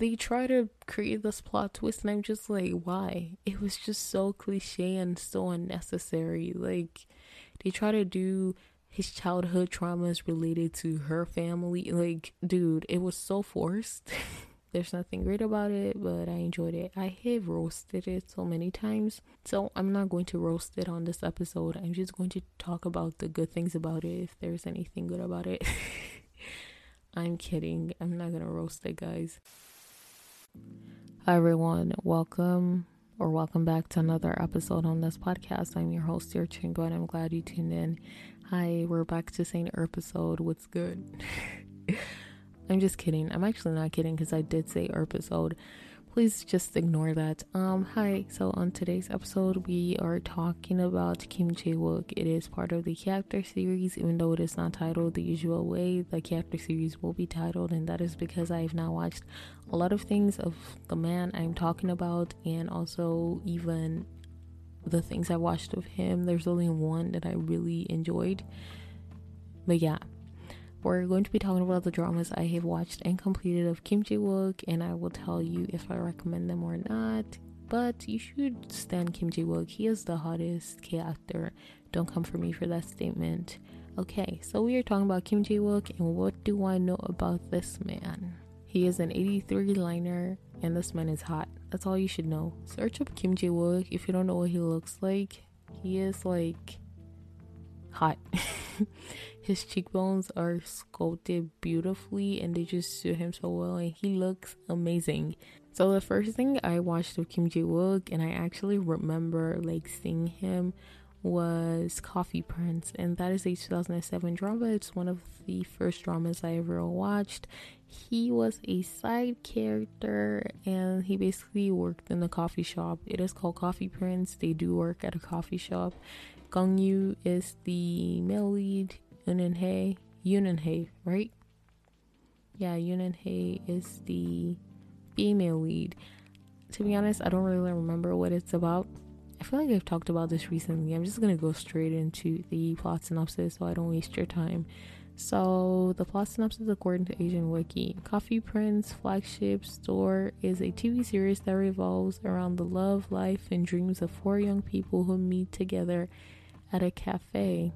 they try to create this plot twist, and I'm just like, why? It was just so cliche and so unnecessary. Like, they try to do his childhood traumas related to her family. Like, dude, it was so forced. There's nothing great about it, but I enjoyed it. I have roasted it so many times, so I'm not going to roast it on this episode. I'm just going to talk about the good things about it if there's anything good about it. I'm kidding. I'm not gonna roast it, guys. Hi, everyone. Welcome or welcome back to another episode on this podcast. I'm your host, your Chingo, and I'm glad you tuned in. Hi, we're back to saying episode. What's good? I'm just kidding. I'm actually not kidding because I did say episode. Please just ignore that. Um, hi. So on today's episode, we are talking about Kim Jae Wook. It is part of the character series, even though it is not titled the usual way. The character series will be titled, and that is because I have now watched a lot of things of the man I'm talking about, and also even the things I watched of him. There's only one that I really enjoyed, but yeah, we're going to be talking about the dramas I have watched and completed of Kim Jae Wook, and I will tell you if I recommend them or not. But you should stand Kim Jae Wook. He is the hottest K actor. Don't come for me for that statement. Okay, so we are talking about Kim Jae Wook, and what do I know about this man? He is an 83 liner, and this man is hot. That's all you should know. Search up Kim Jae Wook if you don't know what he looks like. He is like hot. His cheekbones are sculpted beautifully and they just suit him so well and he looks amazing. So the first thing I watched of Kim Ji Wook, and I actually remember like seeing him was Coffee Prince and that is a 2007 drama. It's one of the first dramas I ever watched. He was a side character and he basically worked in a coffee shop. It is called Coffee Prince. They do work at a coffee shop. Gong Yu is the male lead Yoon Eun Hye, right? Yeah, Yoon Eun Hye is the female lead. To be honest, I don't really remember what it's about. I feel like I've talked about this recently. I'm just gonna go straight into the plot synopsis so I don't waste your time. So, the plot synopsis, according to Asian Wiki, Coffee Prince flagship store is a TV series that revolves around the love, life, and dreams of four young people who meet together at a cafe.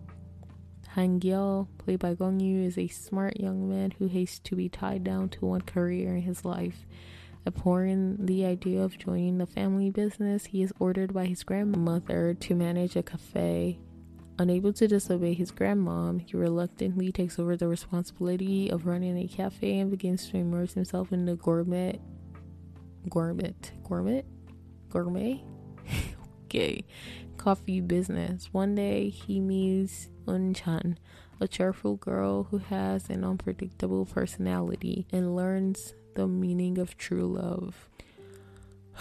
Han Gyeol, played by Gong Yu, is a smart young man who hates to be tied down to one career in his life. Abhorring the idea of joining the family business, he is ordered by his grandmother to manage a cafe. Unable to disobey his grandmom, he reluctantly takes over the responsibility of running a cafe and begins to immerse himself in the gourmet, gourmet, gourmet, gourmet, okay, coffee business. One day he meets Eun-chan, a cheerful girl who has an unpredictable personality and learns the meaning of true love.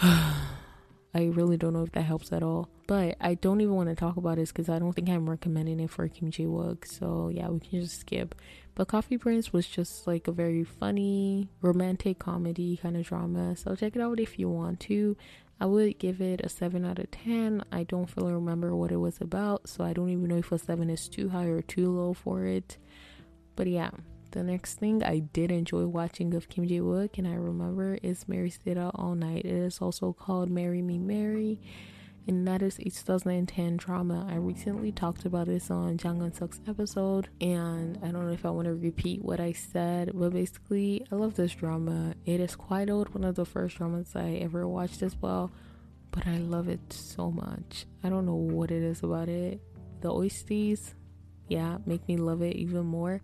I really don't know if that helps at all. But I don't even want to talk about this because I don't think I'm recommending it for Kim Jae Wook. So yeah, we can just skip. But Coffee Prince was just like a very funny, romantic comedy kind of drama. So check it out if you want to. I would give it a 7 out of 10. I don't fully remember what it was about, so I don't even know if a 7 is too high or too low for it. But yeah, the next thing I did enjoy watching of Kim Jae Wook, and I remember is Mary Stayed Out All Night. It is also called Marry Me Mary and that is a 2010 drama. I recently talked about this on Jang Suk's episode, and I don't know if I want to repeat what I said, but basically, I love this drama. It is quite old, one of the first dramas I ever watched as well, but I love it so much. I don't know what it is about it. The oysters, yeah, make me love it even more.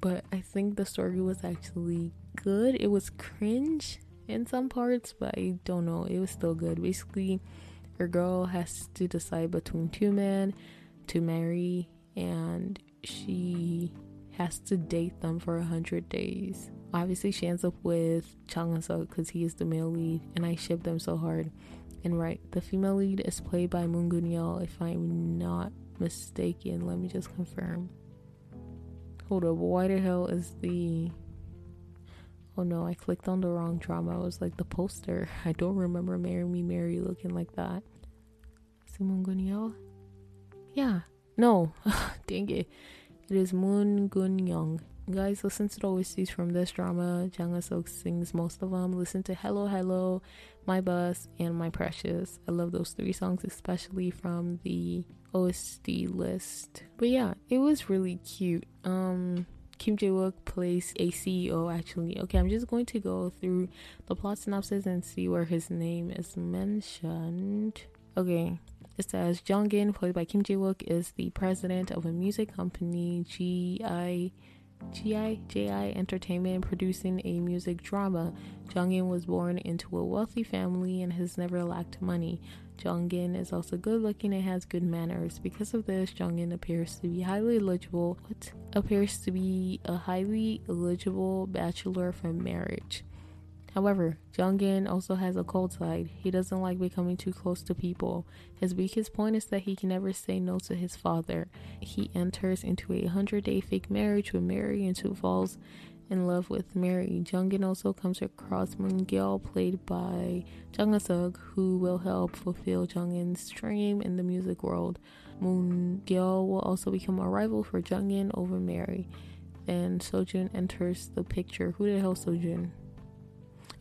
But I think the story was actually good. It was cringe in some parts, but I don't know. It was still good. Basically, your girl has to decide between two men to marry, and she has to date them for a hundred days. Obviously, she ends up with Chang Suk because he is the male lead, and I ship them so hard. And right, the female lead is played by Moon Geun if I'm not mistaken. Let me just confirm. Hold up, why the hell is the Oh no, I clicked on the wrong drama. It was like the poster. I don't remember Marry Me Mary looking like that. Simon Gunyao? Yeah. No. Dang it. It is Moon Geun Young. guys, listen to the OSTs from this drama. Jang Suk sings most of them. Listen to Hello Hello, My Bus, and My Precious. I love those three songs, especially from the OST list. But yeah, it was really cute. Um, Kim Jae Wook plays a CEO actually. Okay, I'm just going to go through the plot synopsis and see where his name is mentioned. Okay, it says Jungin, played by Kim Jae Wook, is the president of a music company, GI. GI JI Entertainment producing a music drama. Jungin was born into a wealthy family and has never lacked money. Jungin is also good looking and has good manners. Because of this, Jungin appears to be highly eligible. What appears to be a highly eligible bachelor for marriage. However, Jungin also has a cold side. He doesn't like becoming too close to people. His weakest point is that he can never say no to his father. He enters into a 100 day fake marriage with Mary and so falls in love with Mary. Jungin also comes across Moon Gil, played by Jung Suk, who will help fulfill Jungin's dream in the music world. Moon Gil will also become a rival for Jungin over Mary. Then Sojun enters the picture. Who the hell Sojun?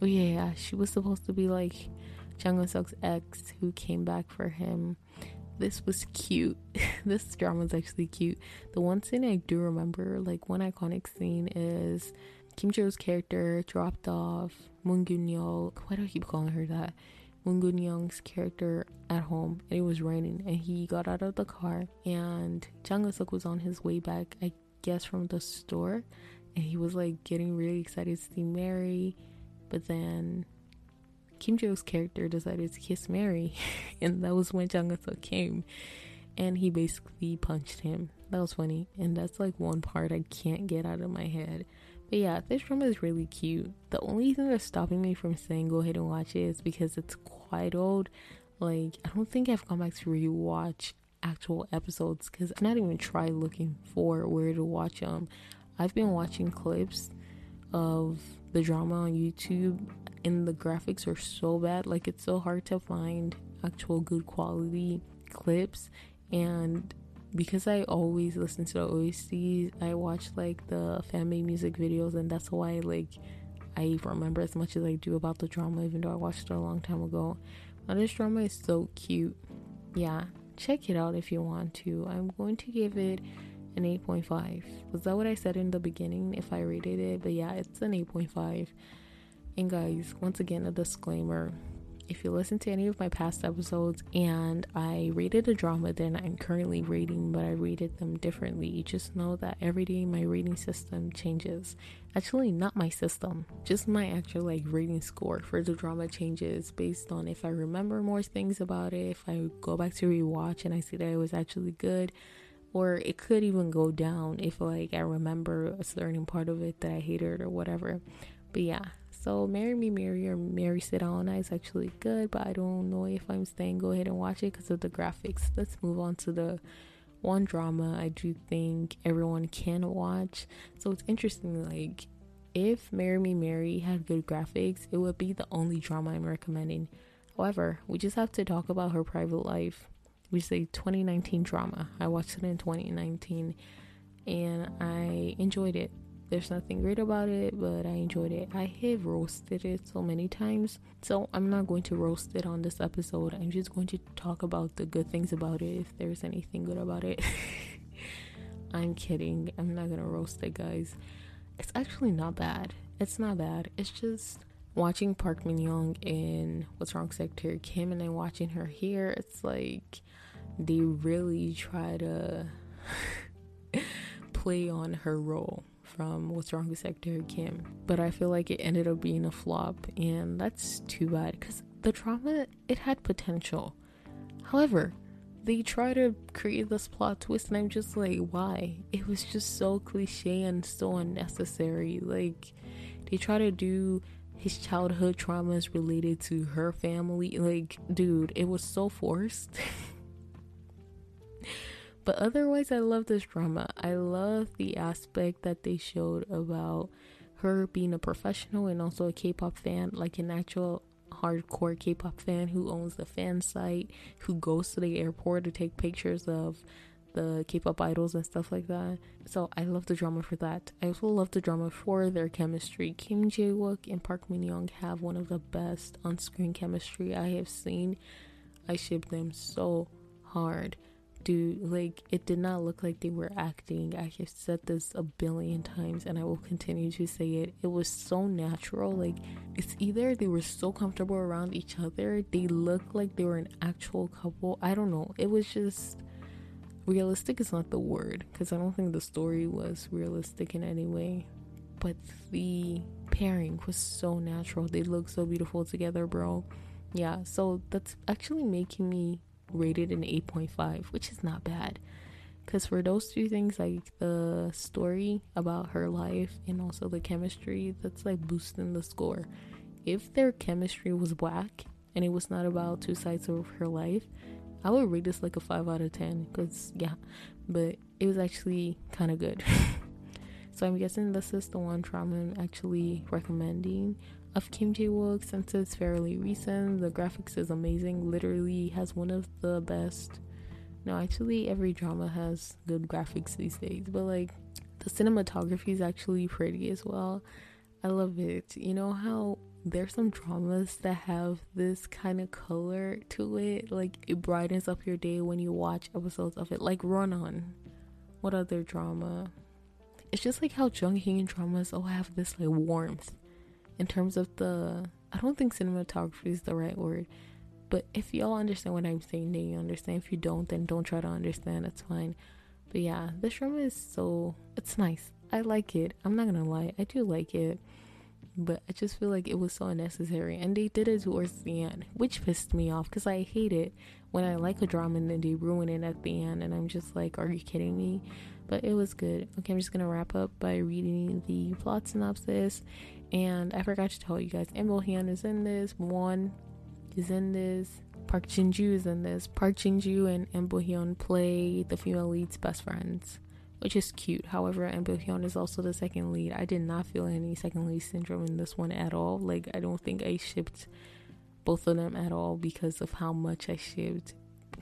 Oh yeah, she was supposed to be like Jang Suk's ex who came back for him. This was cute. this drama is actually cute. The one scene I do remember, like one iconic scene, is Kim Jo's character dropped off Moon Gun Yeol. Why do I keep calling her that? Moon Geun Young's character at home, and it was raining, and he got out of the car, and Jang Suk was on his way back, I guess, from the store, and he was like getting really excited to see Mary but then Kim Jo's character decided to kiss Mary, and that was when Jang Suk came, and he basically punched him. That was funny, and that's like one part I can't get out of my head. But yeah, this drama is really cute. The only thing that's stopping me from saying go ahead and watch it is because it's quite old. Like I don't think I've gone back to rewatch actual episodes because I've not even tried looking for where to watch them. I've been watching clips of the drama on YouTube and the graphics are so bad. Like it's so hard to find actual good quality clips and because I always listen to the OSTs, I watch like the fan-made music videos and that's why like I remember as much as I do about the drama even though I watched it a long time ago. But this drama is so cute. Yeah, check it out if you want to. I'm going to give it an 8.5. Was that what I said in the beginning if I rated it? But yeah, it's an 8.5. And guys, once again, a disclaimer if you listen to any of my past episodes and I rated a drama then I'm currently rating, but I rated them differently, just know that every day my rating system changes. Actually, not my system, just my actual like rating score for the drama changes based on if I remember more things about it, if I go back to rewatch and I see that it was actually good or it could even go down if like I remember a certain part of it that I hated or whatever. But yeah, so Marry Me Mary or Mary Sit On is actually good, but I don't know if I'm staying. Go ahead and watch it because of the graphics. Let's move on to the one drama I do think everyone can watch. So it's interesting, like if Marry Me Mary had good graphics, it would be the only drama I'm recommending. However, we just have to talk about her private life is a 2019 drama. I watched it in 2019 and I enjoyed it. There's nothing great about it, but I enjoyed it. I have roasted it so many times, so I'm not going to roast it on this episode. I'm just going to talk about the good things about it if there's anything good about it. I'm kidding. I'm not gonna roast it, guys. It's actually not bad. It's not bad. It's just watching Park Min Young in What's Wrong Secretary Kim and then watching her here. It's like they really try to play on her role from What's Wrong with Secretary Kim. But I feel like it ended up being a flop, and that's too bad because the drama it had potential. However, they try to create this plot twist, and I'm just like, why? It was just so cliche and so unnecessary. Like, they try to do his childhood traumas related to her family. Like, dude, it was so forced. But otherwise, I love this drama. I love the aspect that they showed about her being a professional and also a K pop fan, like an actual hardcore K pop fan who owns the fan site, who goes to the airport to take pictures of the K-pop idols and stuff like that. So I love the drama for that. I also love the drama for their chemistry. Kim Jae-wook and Park Min-young have one of the best on-screen chemistry I have seen. I ship them so hard. Dude, like it did not look like they were acting. I have said this a billion times and I will continue to say it. It was so natural. Like it's either they were so comfortable around each other, they looked like they were an actual couple. I don't know. It was just realistic is not the word because I don't think the story was realistic in any way. But the pairing was so natural. They look so beautiful together, bro. Yeah, so that's actually making me rated an 8.5, which is not bad. Because for those two things, like the story about her life and also the chemistry, that's like boosting the score. If their chemistry was whack and it was not about two sides of her life, I would rate this like a 5 out of 10 because, yeah, but it was actually kind of good. so I'm guessing this is the one drama I'm actually recommending of Kim Jae-wook since it's fairly recent. The graphics is amazing. Literally has one of the best. No, actually, every drama has good graphics these days, but like the cinematography is actually pretty as well. I love it. You know how there's some dramas that have this kind of color to it like it brightens up your day when you watch episodes of it like run on what other drama it's just like how jung-hyun dramas all have this like warmth in terms of the i don't think cinematography is the right word but if y'all understand what i'm saying then you understand if you don't then don't try to understand it's fine but yeah this drama is so it's nice i like it i'm not gonna lie i do like it but I just feel like it was so unnecessary. And they did it towards the end, which pissed me off because I hate it when I like a drama and then they ruin it at the end. And I'm just like, are you kidding me? But it was good. Okay, I'm just gonna wrap up by reading the plot synopsis. And I forgot to tell you guys, Im Hyun is in this, Won is in this, Park Jin Joo is in this. Park Jin Joo and Im Hyun play the female lead's best friends which is cute. However, Im Hyun is also the second lead. I did not feel any second lead syndrome in this one at all. Like, I don't think I shipped both of them at all because of how much I shipped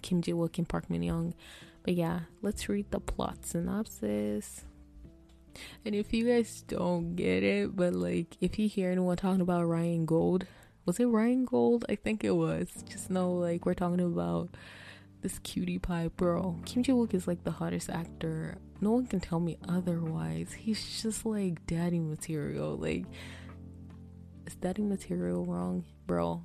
Kim Ji Wook and Park Min Young. But yeah, let's read the plot synopsis. And if you guys don't get it, but like if you hear anyone talking about Ryan Gold, was it Ryan Gold? I think it was. Just know like we're talking about this cutie pie bro. Kim Jae Wook is like the hottest actor. No one can tell me otherwise. He's just like daddy material. Like, is daddy material wrong, bro?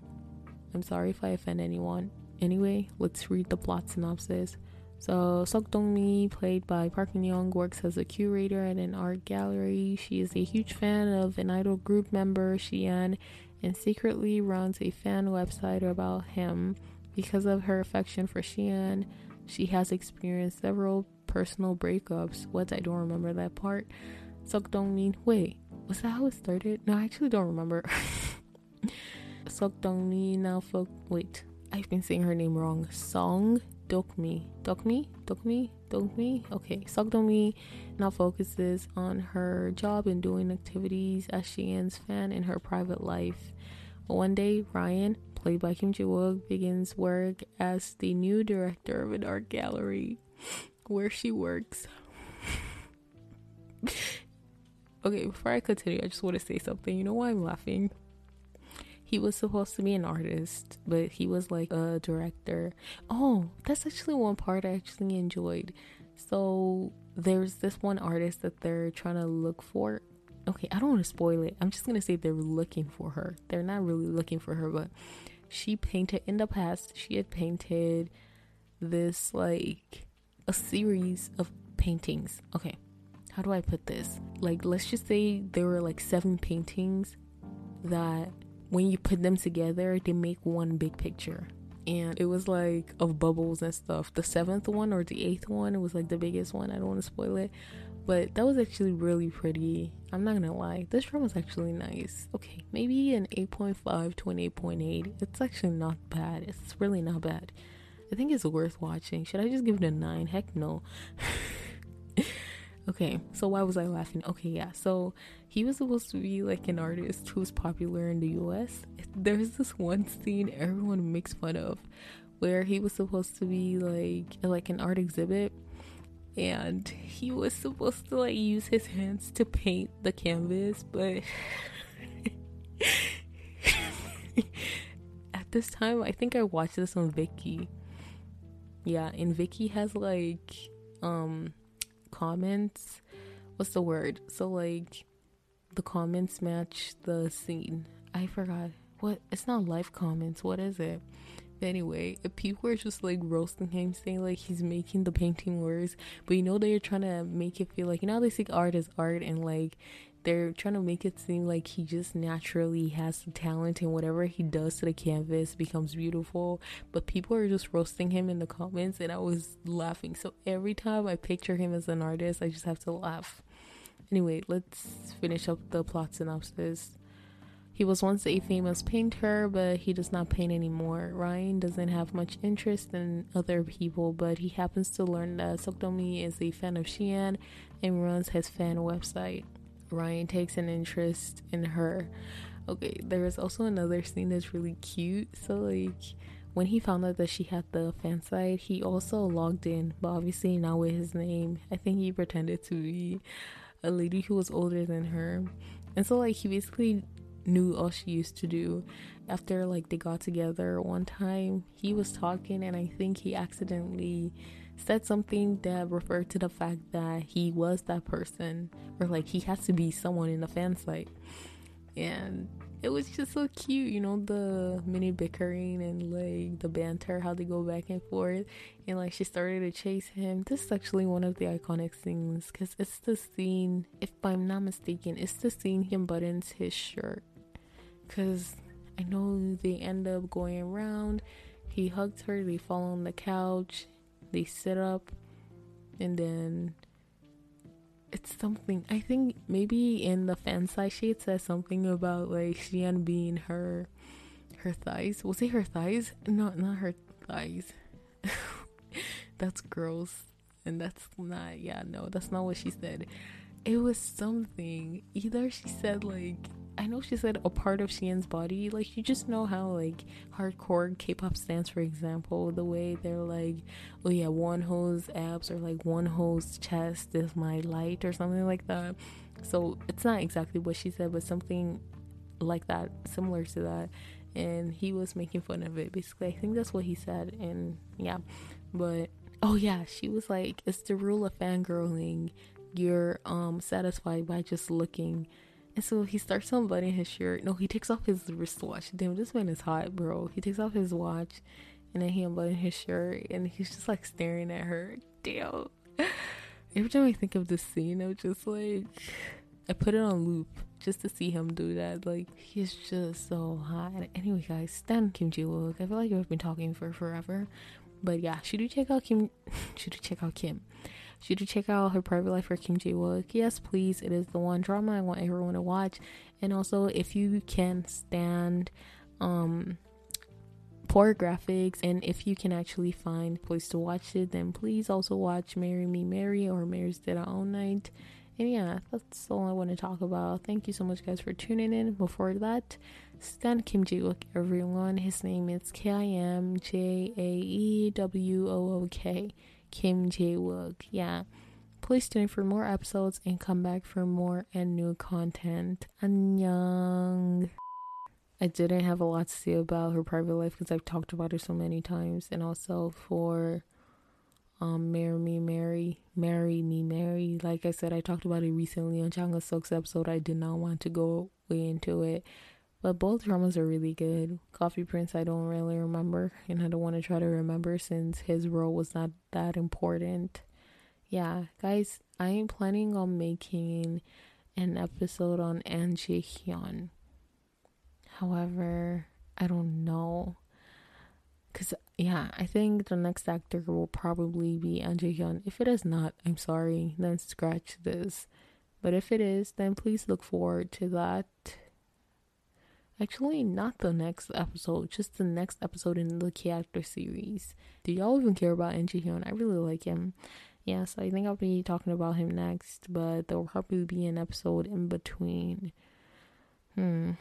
I'm sorry if I offend anyone. Anyway, let's read the plot synopsis. So Seok Dong Mi, played by Park Min Young, works as a curator at an art gallery. She is a huge fan of an idol group member, Xian, and secretly runs a fan website about him. Because of her affection for Xian, she has experienced several personal breakups. What? I don't remember that part. Seok Dong Mi, Wait, was that how it started? No, I actually don't remember. Seok Dong Mi now folk. Wait, I've been saying her name wrong. Song Dokmi. Dokmi? Dokmi? Dokmi? Okay, Seok Dong Mi now focuses on her job and doing activities as Xian's fan in her private life. One day, Ryan, played by Kim Jae-wook, begins work as the new director of an art gallery where she works. okay, before I continue, I just want to say something. You know why I'm laughing? He was supposed to be an artist, but he was like a director. Oh, that's actually one part I actually enjoyed. So there's this one artist that they're trying to look for. Okay, I don't want to spoil it. I'm just gonna say they're looking for her. They're not really looking for her, but she painted in the past she had painted this like a series of paintings okay how do i put this like let's just say there were like seven paintings that when you put them together they make one big picture and it was like of bubbles and stuff the seventh one or the eighth one was like the biggest one i don't want to spoil it but that was actually really pretty. I'm not gonna lie, this drum was actually nice. Okay, maybe an 8.5 to an 8.8. It's actually not bad. It's really not bad. I think it's worth watching. Should I just give it a 9? Heck no. okay, so why was I laughing? Okay, yeah, so he was supposed to be like an artist who's popular in the US. There's this one scene everyone makes fun of where he was supposed to be like like an art exhibit and he was supposed to like use his hands to paint the canvas, but at this time, I think I watched this on Viki. Yeah, and Viki has like um comments. What's the word? So like the comments match the scene. I forgot what. It's not live comments. What is it? Anyway, people are just like roasting him, saying like he's making the painting worse. But you know they're trying to make it feel like you know they say art as art, and like they're trying to make it seem like he just naturally has the talent and whatever he does to the canvas becomes beautiful. But people are just roasting him in the comments, and I was laughing. So every time I picture him as an artist, I just have to laugh. Anyway, let's finish up the plot synopsis. He was once a famous painter, but he does not paint anymore. Ryan doesn't have much interest in other people, but he happens to learn that Sokdomi is a fan of Xian and runs his fan website. Ryan takes an interest in her. Okay, there is also another scene that's really cute. So, like, when he found out that she had the fan site, he also logged in, but obviously not with his name. I think he pretended to be a lady who was older than her. And so, like, he basically knew all she used to do. After like they got together one time, he was talking and I think he accidentally said something that referred to the fact that he was that person or like he has to be someone in the fan site. And it was just so cute, you know, the mini bickering and like the banter, how they go back and forth. And like she started to chase him. This is actually one of the iconic scenes because it's the scene, if I'm not mistaken, it's the scene him buttons his shirt because I know they end up going around. He hugs her, they fall on the couch, they sit up, and then it's something. I think maybe in the fan side she says something about like Xian being her her thighs. Was it her thighs? No, not her thighs. that's gross. And that's not, yeah, no, that's not what she said. It was something. Either she said, like, I know she said a part of Xian's body. Like you just know how like hardcore K-pop stands, for example, the way they're like, oh yeah, Wonho's abs or like Wonho's chest is my light or something like that. So it's not exactly what she said, but something like that, similar to that. And he was making fun of it. Basically, I think that's what he said. And yeah, but oh yeah, she was like, it's the rule of fangirling. You're um satisfied by just looking and so he starts unbuttoning his shirt. No, he takes off his wristwatch. Damn, this man is hot, bro. He takes off his watch and then he unbuttons his shirt and he's just like staring at her. Damn. Every time I think of this scene, I'm just like, I put it on loop just to see him do that. Like, he's just so hot. Anyway, guys, Stan Kim Ji Wook. I feel like I've been talking for forever. But yeah, should you check out Kim? should you check out Kim? Should you check out her private life for Kim Jae Wook? Yes, please. It is the one drama I want everyone to watch. And also, if you can stand um poor graphics and if you can actually find a place to watch it, then please also watch Marry Me Mary or Mary's Dead All Night. And yeah, that's all I want to talk about. Thank you so much, guys, for tuning in. Before that, stand Kim Jae Wook, everyone. His name is K I M J A E W O O K. Kim Jae Wook. Yeah. Please tune in for more episodes and come back for more and new content. Annyeong. I didn't have a lot to say about her private life because I've talked about her so many times, and also for um marry me mary marry me mary like i said i talked about it recently on Changa Sok's episode i did not want to go way into it but both dramas are really good. Coffee Prince, I don't really remember, and I don't want to try to remember since his role was not that important. Yeah, guys, I am planning on making an episode on An Ji Hyun. However, I don't know. Cause yeah, I think the next actor will probably be An Ji Hyun. If it is not, I'm sorry. Then scratch this. But if it is, then please look forward to that. Actually, not the next episode, just the next episode in the character series. Do y'all even care about An Ji Hyun? I really like him. Yeah, so I think I'll be talking about him next, but there will probably be an episode in between. Hmm.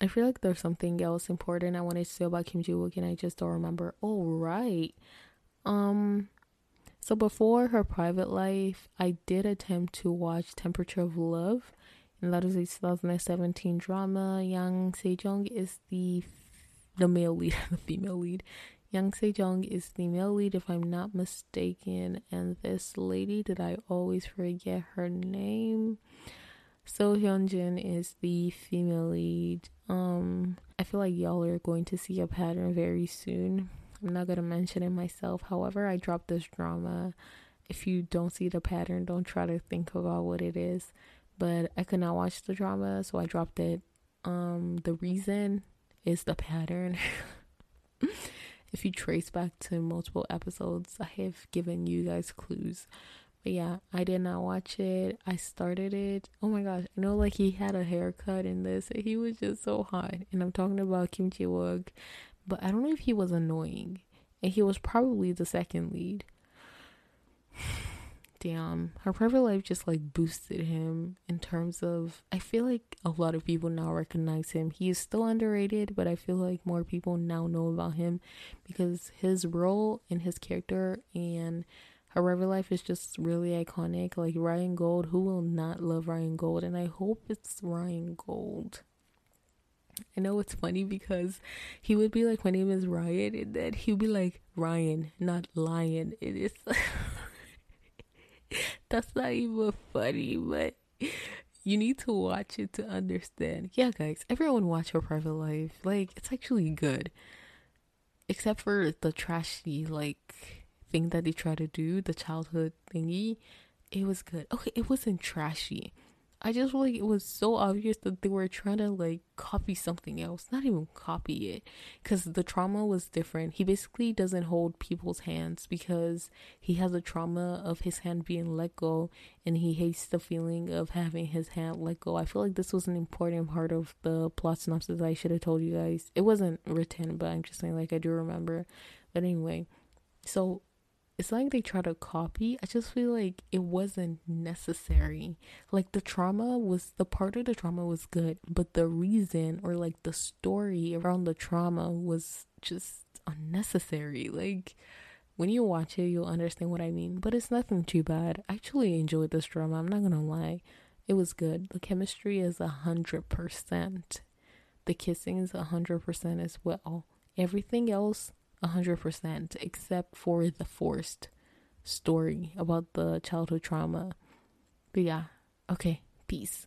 I feel like there's something else important I wanted to say about Kim Ji Wook, and I just don't remember. Oh, right. Um, So before her private life, I did attempt to watch Temperature of Love, that is a 2017 drama. Yang Sejong is the the male lead, the female lead. Yang Sejong is the male lead, if I'm not mistaken, and this lady did I always forget her name. So Hyunjin is the female lead. Um, I feel like y'all are going to see a pattern very soon. I'm not gonna mention it myself. However, I dropped this drama. If you don't see the pattern, don't try to think about what it is. But I could not watch the drama, so I dropped it. Um, the reason is the pattern. if you trace back to multiple episodes, I have given you guys clues. But yeah, I did not watch it. I started it. Oh my gosh, I know like he had a haircut in this. He was just so hot. And I'm talking about Kim Ji Wook, but I don't know if he was annoying. And he was probably the second lead. Damn, her private life just like boosted him in terms of. I feel like a lot of people now recognize him. He is still underrated, but I feel like more people now know about him because his role and his character and her private Life is just really iconic. Like Ryan Gold, who will not love Ryan Gold? And I hope it's Ryan Gold. I know it's funny because he would be like, My name is Ryan, and then he would be like, Ryan, not Lion. It is. That's not even funny, but you need to watch it to understand. Yeah, guys, everyone watch her private life. Like, it's actually good. Except for the trashy, like, thing that they try to do, the childhood thingy, it was good. Okay, it wasn't trashy. I just feel like it was so obvious that they were trying to like copy something else, not even copy it, because the trauma was different. He basically doesn't hold people's hands because he has a trauma of his hand being let go, and he hates the feeling of having his hand let go. I feel like this was an important part of the plot synopsis. I should have told you guys. It wasn't written, but I'm just saying like I do remember. But anyway, so it's like they try to copy. I just feel like it wasn't necessary. Like the trauma was the part of the trauma was good, but the reason or like the story around the trauma was just unnecessary. Like when you watch it, you'll understand what I mean. But it's nothing too bad. I actually enjoyed this drama. I'm not gonna lie. It was good. The chemistry is a hundred percent. The kissing is a hundred percent as well. Everything else 100% except for the forced story about the childhood trauma. But yeah, okay, peace.